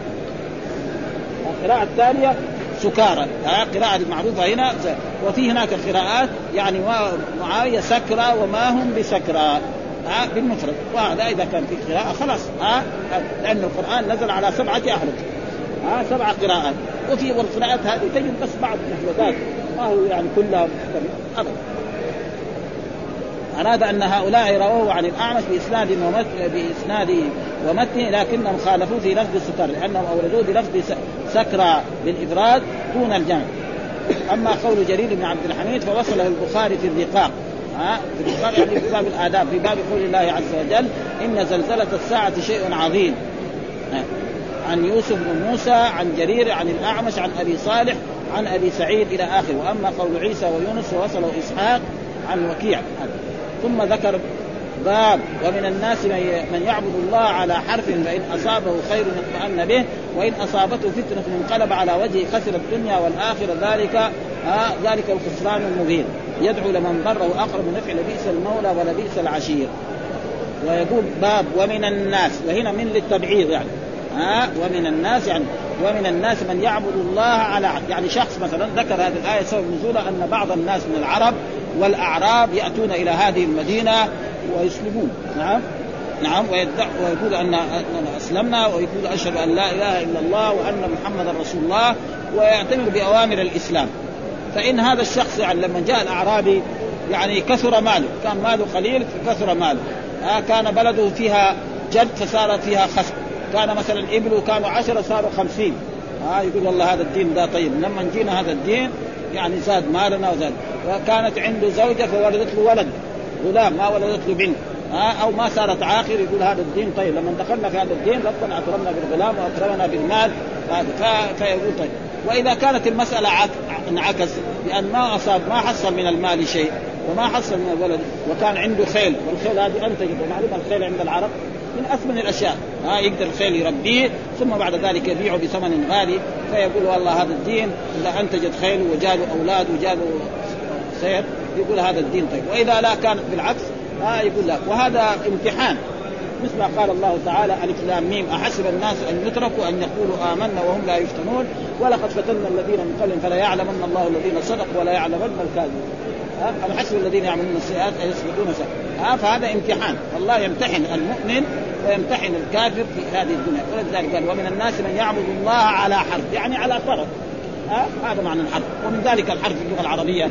[SPEAKER 2] القراءة الثانية سكارى. قراءة المعروفة هنا. وفي هناك قراءات يعني معاوية سكرى وما هم بسكرى. بالمفرد. وهذا إذا كان في قراءة خلاص. ها لأن القرآن نزل على سبعة أحرف. ها سبع قراءات. وفي والقراءات هذه تجد بس بعض المفردات. ما هو يعني كلها ابدا. أراد أن هؤلاء رووه عن الأعمش بإسناد ومت بإسناد ومتن لكنهم خالفوه في لفظ السكر لأنهم أوردوه بلفظ سكرى بالإفراد دون الجمع. أما قول جرير بن عبد الحميد فوصله البخاري في الرقاق. ها؟ في الرقاق يعني في باب الآداب في باب قول الله عز وجل إن زلزلة الساعة شيء عظيم. عن يوسف بن موسى عن جرير عن الأعمش عن أبي صالح عن أبي سعيد إلى آخره. وأما قول عيسى ويونس فوصله إسحاق عن وكيع. ثم ذكر باب ومن الناس من يعبد الله على حرف فإن أصابه خير اطمأن به وإن أصابته فتنة انقلب على وجهه خسر الدنيا والآخرة ذلك آه ذلك الخسران المبين. يدعو لمن ضره أقرب نفع لبئس المولى ولبئس العشير. ويقول باب ومن الناس وهنا من للتبعيض يعني. ها آه ومن الناس يعني. ومن الناس من يعبد الله على يعني شخص مثلا ذكر هذه الآية سبب نزولها أن بعض الناس من العرب والأعراب يأتون إلى هذه المدينة ويسلمون. نعم. نعم. ويقول ان اننا أسلمنا ويقول أشهد أن لا إله إلا الله وأن محمدا رسول الله ويعتمر بأوامر الإسلام. فإن هذا الشخص يعني لما جاء الأعرابي يعني كثر ماله. كان ماله قليل كثر ماله. آه كان بلده فيها جد فصار فيها خصم. كان مثلا ابنه كانوا عشرة صاروا خمسين. آه يقول والله هذا الدين ده طيب. لما جينا هذا الدين يعني زاد مالنا وزاد. وكانت عنده زوجة فولدت له ولد. غلام ما ولدت له بنت أو ما صارت عاقر يقول هذا الدين طيب. لما دخلنا في هذا الدين ربنا أكرمنا بالغلام وأكرمنا بالمال. هذا فيقول طيب. وإذا كانت المسألة انعكس بأن ما اصاب ما حصل من المال شيء. وما حصل من الولد. وكان عنده خيل. والخيل هذه انتجت ومعلومه الخيل عند العرب؟ من أثمن الأشياء. ها يقدر الخيل يربيه ثم بعد ذلك يبيعه بثمن غالي. فيقول والله هذا الدين إذا انتجت خيل وجاله أولاد وجاله سير يقول هذا الدين طيب. وإذا لا كانت بالعكس ها يقول لا. وهذا امتحان. مثل ما قال الله تعالى ألف لام ميم أحسب الناس أن يتركوا أن يقولوا آمنا وهم لا يفتنون؟ ولقد فتنا الذين من قبلهم فلا يعلمن الله الذين صدقوا ولا يعلمن الكاذبين أم حسب الذين يعملون السيئات أن يسبقون سيئات فهذا امتحان. الله يمتحن المؤمن ويمتحن الكافر في هذه الدنيا. ولذلك قال ومن الناس من يعبد الله على حرف يعني على فرض ها هذا معنى الحرف. ومن ذلك الحرف في اللغة العربية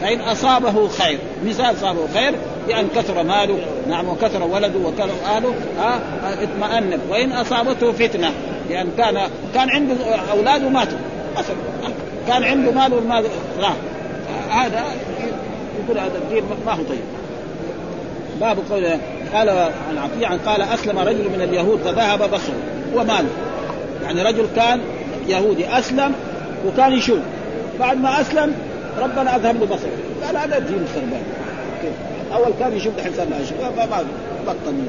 [SPEAKER 2] فإن أصابه خير مثال أصابه خير بأن كثر ماله. نعم وكثر ولده وكثر اهله ها اطمأن. وإن أصابته فتنة لأن كان كان عنده أولاد وماتوا. مثلا كان عنده مال والمال لا. هذا يقول هذا الدين ما هو طيب. باب قول قال عن عطية قال أسلم رجل من اليهود فذهب بصره. وماله يعني رجل كان يهودي. أسلم وكان يشوف. بعد ما أسلم ربنا أذهب له بصره. قال هذا الدين الخربان أول كان يشوف الحين صار ما بطل من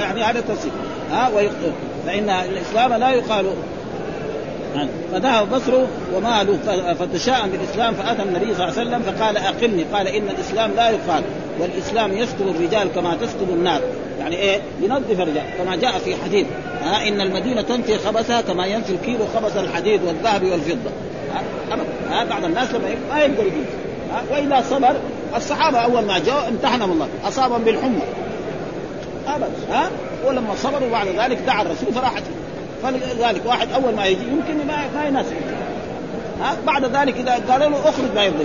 [SPEAKER 2] يعني هذا تفسير ها ويقتل فإن الإسلام لا يقال فذهب بصره وماله فتشاءم بالإسلام فأتى النبي صلى الله عليه وسلم فقال أقمني قال إن الإسلام لا يقال والإسلام يستر الرجال كما تستر النار يعني إيه؟ ينظف الرجال كما جاء في حديث ها إن المدينة تنفي خبثها كما ينفي الكيلو خبث الحديد والذهب والفضة. ها بعض الناس لما ما يقدر يجيب. واذا صبر. الصحابة أول ما جاءوا امتحنهم الله أصابهم بالحمى. ابدا ها ولما صبروا بعد ذلك دعا الرسول فراحت فلذلك واحد أول ما يجي يمكن ما ما ها؟ بعد ذلك إذا قالوا له أخرج ما يرضى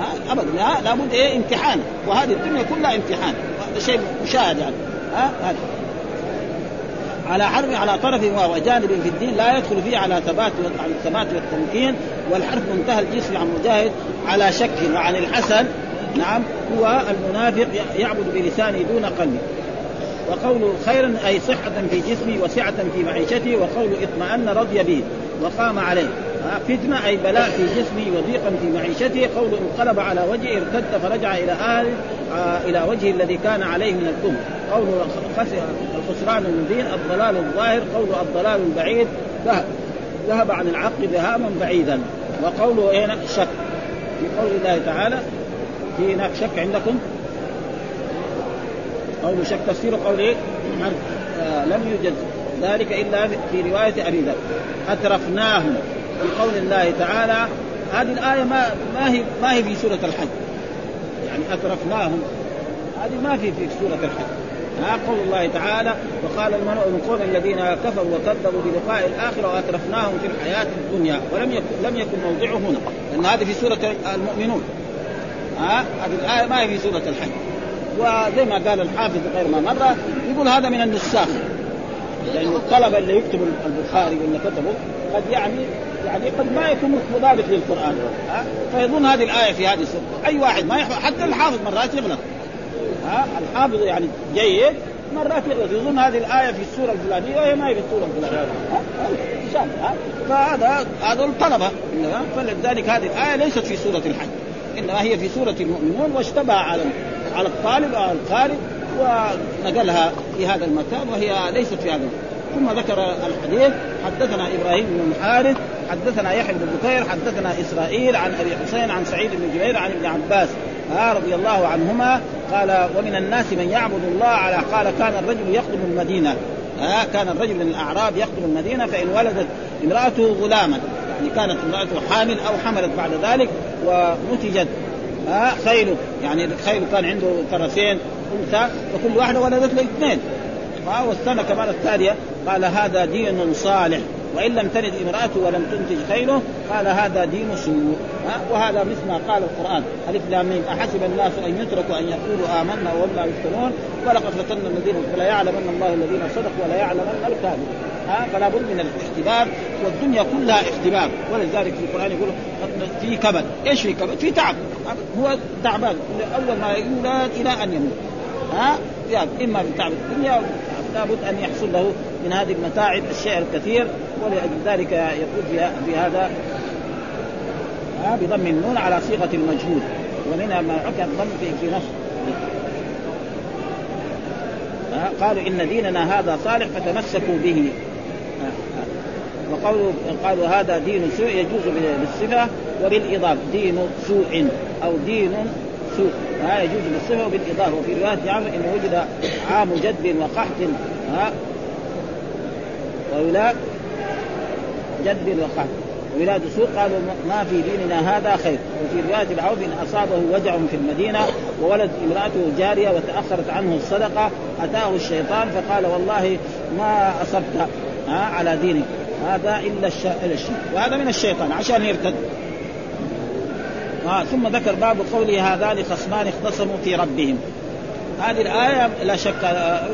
[SPEAKER 2] ها؟ ابدا. لا لابد إيه؟ امتحان. وهذه الدنيا كلها امتحان. شيء مشاهد يعني. ها؟ هذا. على حرف على طرف وجانب في الدين لا يدخل فيه على ثبات على الثبات والتمكين والحرف منتهى الجسم عن مجاهد على شك وعن الحسن. نعم. هو المنافق يعبد بلسانه دون قلبه وقول خيرا أي صحة في جسمه وسعة في معيشته وقول اطمأن رضي به وقام عليه. فتنة أي بلاء في جسمه وضيقا في معيشته قول انقلب على وجهه ارتد فرجع إلى أهل إلى وجهه الذي كان عليه من الكفر قول الخسران المبين الضلال الظاهر. قول الضلال البعيد ذهب. عن العقل ذهابا بعيدا. وقوله اين شك. في قول الله تعالى في هناك شك عندكم؟ قول شك تفسير قول إيه؟ آه لم يوجد ذلك إلا في رواية أبي ذر. أترفناهم في قول الله تعالى هذه الآية ما ما هي ما هي في سورة الحج. يعني أترفناهم. هذه ما في في سورة الحج. ها قول الله تعالى وقال الملأ من قوم الذين كفروا وكذبوا بلقاء الآخرة وأترفناهم في الحياة الدنيا ولم يكن لم يكن موضعه هنا لأن هذه في سورة المؤمنون. ها هذه الآية ما هي في سورة الحج. وزي ما قال الحافظ غير ما مره يقول هذا من النساخ. لأن الطلبة اللي يكتبوا البخاري ولا كتبوا قد يعني يعني قد ما يكون مضابط للقرآن. ها؟ فيظن هذه الآية في هذه السورة. أي واحد ما يحفظ حتى الحافظ مرات يغلط. ها؟ الحافظ يعني جيد مرات يغلط. يظن هذه الآية في السورة الفلانية وهي ما هي في السورة الفلانية. ها؟ فهذا هذا الطلبة. فلذلك هذه الآية ليست في سورة الحج إنما هي في سورة المؤمنون واشتبه على على الطالب أو القارئ ونقلها في هذا المكان وهي ليست في هذا ثم ذكر الحديث حدثنا إبراهيم بن الحارث حدثنا يحيى بن بكير حدثنا إسرائيل عن أبي حسين عن سعيد بن جبير عن ابن عباس آه رضي الله عنهما قال ومن الناس من يعبد الله على قال كان الرجل يخدم المدينة. آه كان الرجل من الأعراب يخدم المدينة فإن ولدت امرأته غلاما يعني كانت امرأته حامل أو حملت بعد ذلك ونتجت ها خيله يعني خيله كان عنده فرسين انثى فكل واحدة ولدت له اثنين. والسنة كمان الثانية قال هذا دين صالح وإن لم تلد امراته ولم تنتج خيره قال هذا دين سوء. وهذا مثل ما قال القرآن ألف لام أحسب الناس أن يتركوا أن يقولوا آمنا وهم لا يفتنون؟ ولقد فتنا الذين فلا يعلمن الله الذين صدقوا ولا يعلمن الكاذبين ها فلا بد من الاختبار والدنيا كلها اختبار ولذلك في القرآن يقول في كبد. إيش في كبد؟ في تعب. هو تعبان. أول ما يولد إلى أن يموت. ها؟ يعني إما من تعب الدنيا لابد أن يحصل له من هذه المتاعب الشيء الكثير ولذلك يقول في هذا ها بضم النون على صيغة المجهول. ومنها ما حكى الضم في في نص. قالوا إن ديننا هذا صالح فتمسكوا به. وقالوا قالوا هذا دين سوء يجوز بالصفة وبالإضافة. دين سوء أو دين سوء. ها يجوز بالصفة وبالإضافة. وفي رواية يعرف انه وجد عام جد وقحط. ها وولاد جد وقحط. ولاد سوء قالوا ما في ديننا هذا خير. وفي رواية العوف إن أصابه وجع في المدينة وولد امرأته جارية وتأخرت عنه الصدقة أتاه الشيطان فقال والله ما أصبت. ها على دينك. هذا إلا الشيء وهذا من الشيطان عشان يرتد. آه ثم ذكر باب قوله هذان خصمان اختصموا في ربهم. هذه الآية لا شك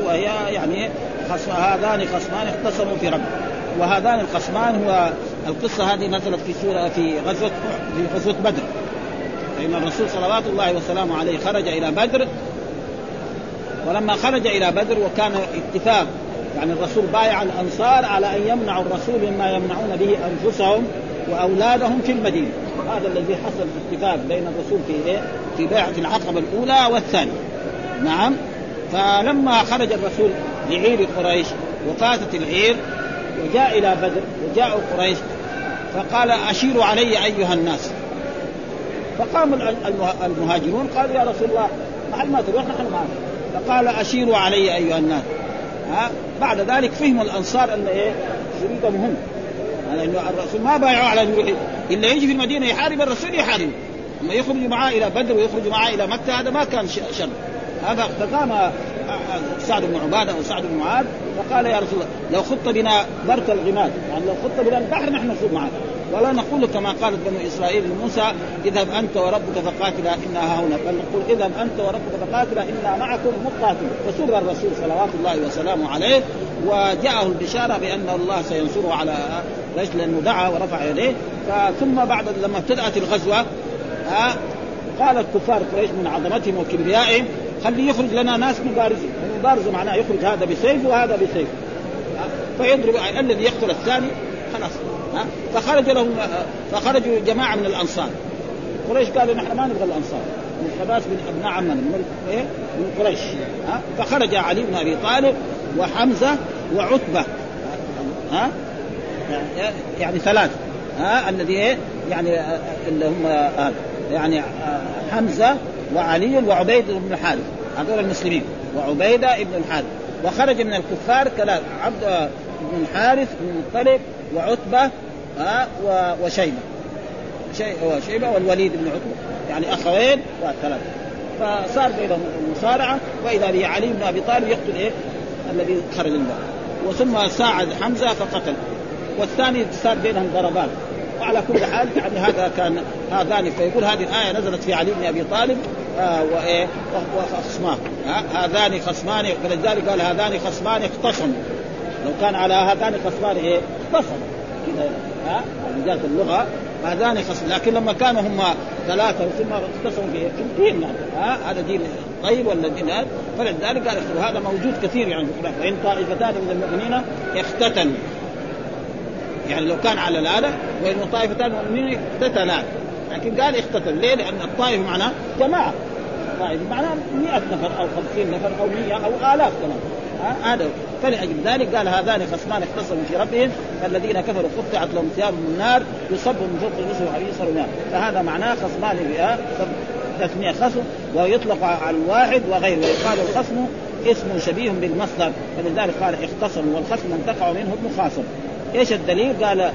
[SPEAKER 2] وهي يعني خصم هذان خصمان اختصموا في ربهم. وهذان الخصمان هو القصة هذه نزلت في سورة في غزوة في غزوة بدر. فإن الرسول صلوات الله وسلامه عليه خرج إلى بدر. ولما خرج إلى بدر وكان اتفاق يعني الرسول بايع الأنصار على أن يمنعوا الرسول مما يمنعون به أنفسهم وأولادهم في المدينة. هذا الذي حصل اتفاق بين الرسول في إيه؟ في بيعة العقبه الأولى والثانية. نعم؟ فلما خرج الرسول لعير قريش وفاتت العير وجاء إلى بدر وجاءوا قريش فقال أشيروا علي أيها الناس. فقام المهاجرون قالوا يا رسول الله محل ما تروح نحن معك. فقال أشيروا علي أيها الناس. ها؟ بعد ذلك فهموا الأنصار أن إيه؟ يريدهم هم. لأنه الرسول ما بايعوا على يروح إلا يجي في المدينة يحارب الرسول يحارب. أما يخرج معاه إلى بدر ويخرج معاه إلى مكة هذا ما كان شر. هذا فقام آه، آه، سعد بن عبادة أو سعد بن معاذ فقال يا رسول الله لو خط بنا برك الغماد يعني لو خط بنا البحر نحن نخوض معك. ولا نقول كما قالت بنو إسرائيل لموسى اذهب أنت وربك فقاتلا إنا هنا بل نقول اذهب أنت وربك فقاتلا إنا معكم مقاتل. فسر الرسول صلوات الله وسلامه عليه وجاءه البشارة بأن الله سينصره على ليش لأنه دعا ورفع يديه. ثم بعد لما ابتدأت الغزوة ها قال الكفار قريش من عظمتهم وكبريائهم خلي يخرج لنا ناس مبارزين. المبارزه معناه يخرج هذا بسيف وهذا بسيف. فيضرب الذي يقتل الثاني خلاص. فخرج لهم فخرجوا جماعة من الأنصار. قريش قالوا نحن ما نبغى الأنصار. من أبناء عمنا من إيه؟ من قريش ها؟ فخرج علي بن أبي طالب وحمزة وعتبة ها؟ يعني ثلاث ها؟ الذي إيه؟ يعني اللي هم هذا يعني حمزة وعلي وعبيد بن الحارث. هذول المسلمين وعبيدة بن الحارث. وخرج من الكفار ثلاث عبد بن الحارث بن المطلب وعتبة ها وشيبة. شيبة والوليد بن عتبه يعني أخوين وثلاثة. فصار بينهم المصارعه وإذا به علي بن أبي طالب يقتل إيه؟ الذي خرج من وثم ساعد حمزة فقتل. والثاني صار بينهم ضربات وعلى كل حال يعني هذا كان هذان فيقول هذه الآية نزلت في علي بن أبي طالب آه وإيه؟ وخصمان هذان خصمان فلذلك قال هذان خصمان اختصموا لو كان على هذان خصمان إيه؟ اختصموا ها جهه اللغة هذان خصم لكن لما كانوا هم ثلاثة ثم اختصموا في دين يعني ها هذا دين طيب ولا دين هذا فلذلك قال وهذا موجود كثير يعني في القران وان طائفتان من المؤمنين اختتلوا. يعني لو كان على الآلة وإن طائفتان من المؤمنين اقتتلان لكن قال اختتل. ليه؟ لأن الطائف معناه جماعة. طائف معناه 100 نفر أو 50 نفر أو 100 أو آلاف كمان. هذا فلأجل ذلك قال هذان خصمان اختصموا في ربهم فالذين كفروا قطعت لهم ثياب من النار يصب من فوق الرسل ويصر النار. فهذا معناه خصمان تسمية خصم ويطلق على الواحد وغيره. ويقال الخصم اسم شبيه بالمصدر فلذلك قال اختصموا والخصم من تقع منه المخاصم إيش الدليل؟ قال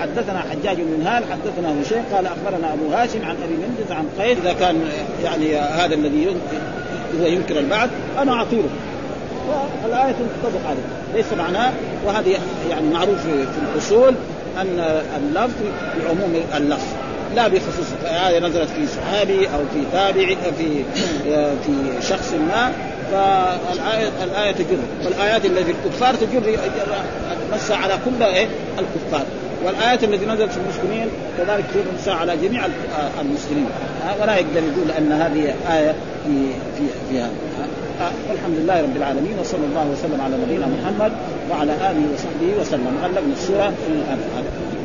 [SPEAKER 2] حدثنا حجاج بن هال حدثنا هشيم قال أخبرنا أبو هاشم عن أبي مندز عن قيد إذا كان يعني هذا الذي هو ينكر البعث أنا أعطيه. فالايه تنطبق عليه ليس معناه وهذه يعني معروف في الأصول أن اللفظ بعموم اللفظ. لا بخصوص هذه نزلت في صحابي أو في تابعي في في شخص ما فالآية الآية تجر. والآيات التي الكفار تجر مس على كل إيه؟ الكفار. والآيات التي نزلت في المسلمين كذلك تجر مس على جميع المسلمين. ولا يقدر يقول أن هذه آية في في في هذا. والحمد لله رب العالمين وصلى الله وسلم على نبينا محمد وعلى آله وصحبه وسلم. غلقنا السورة في هذا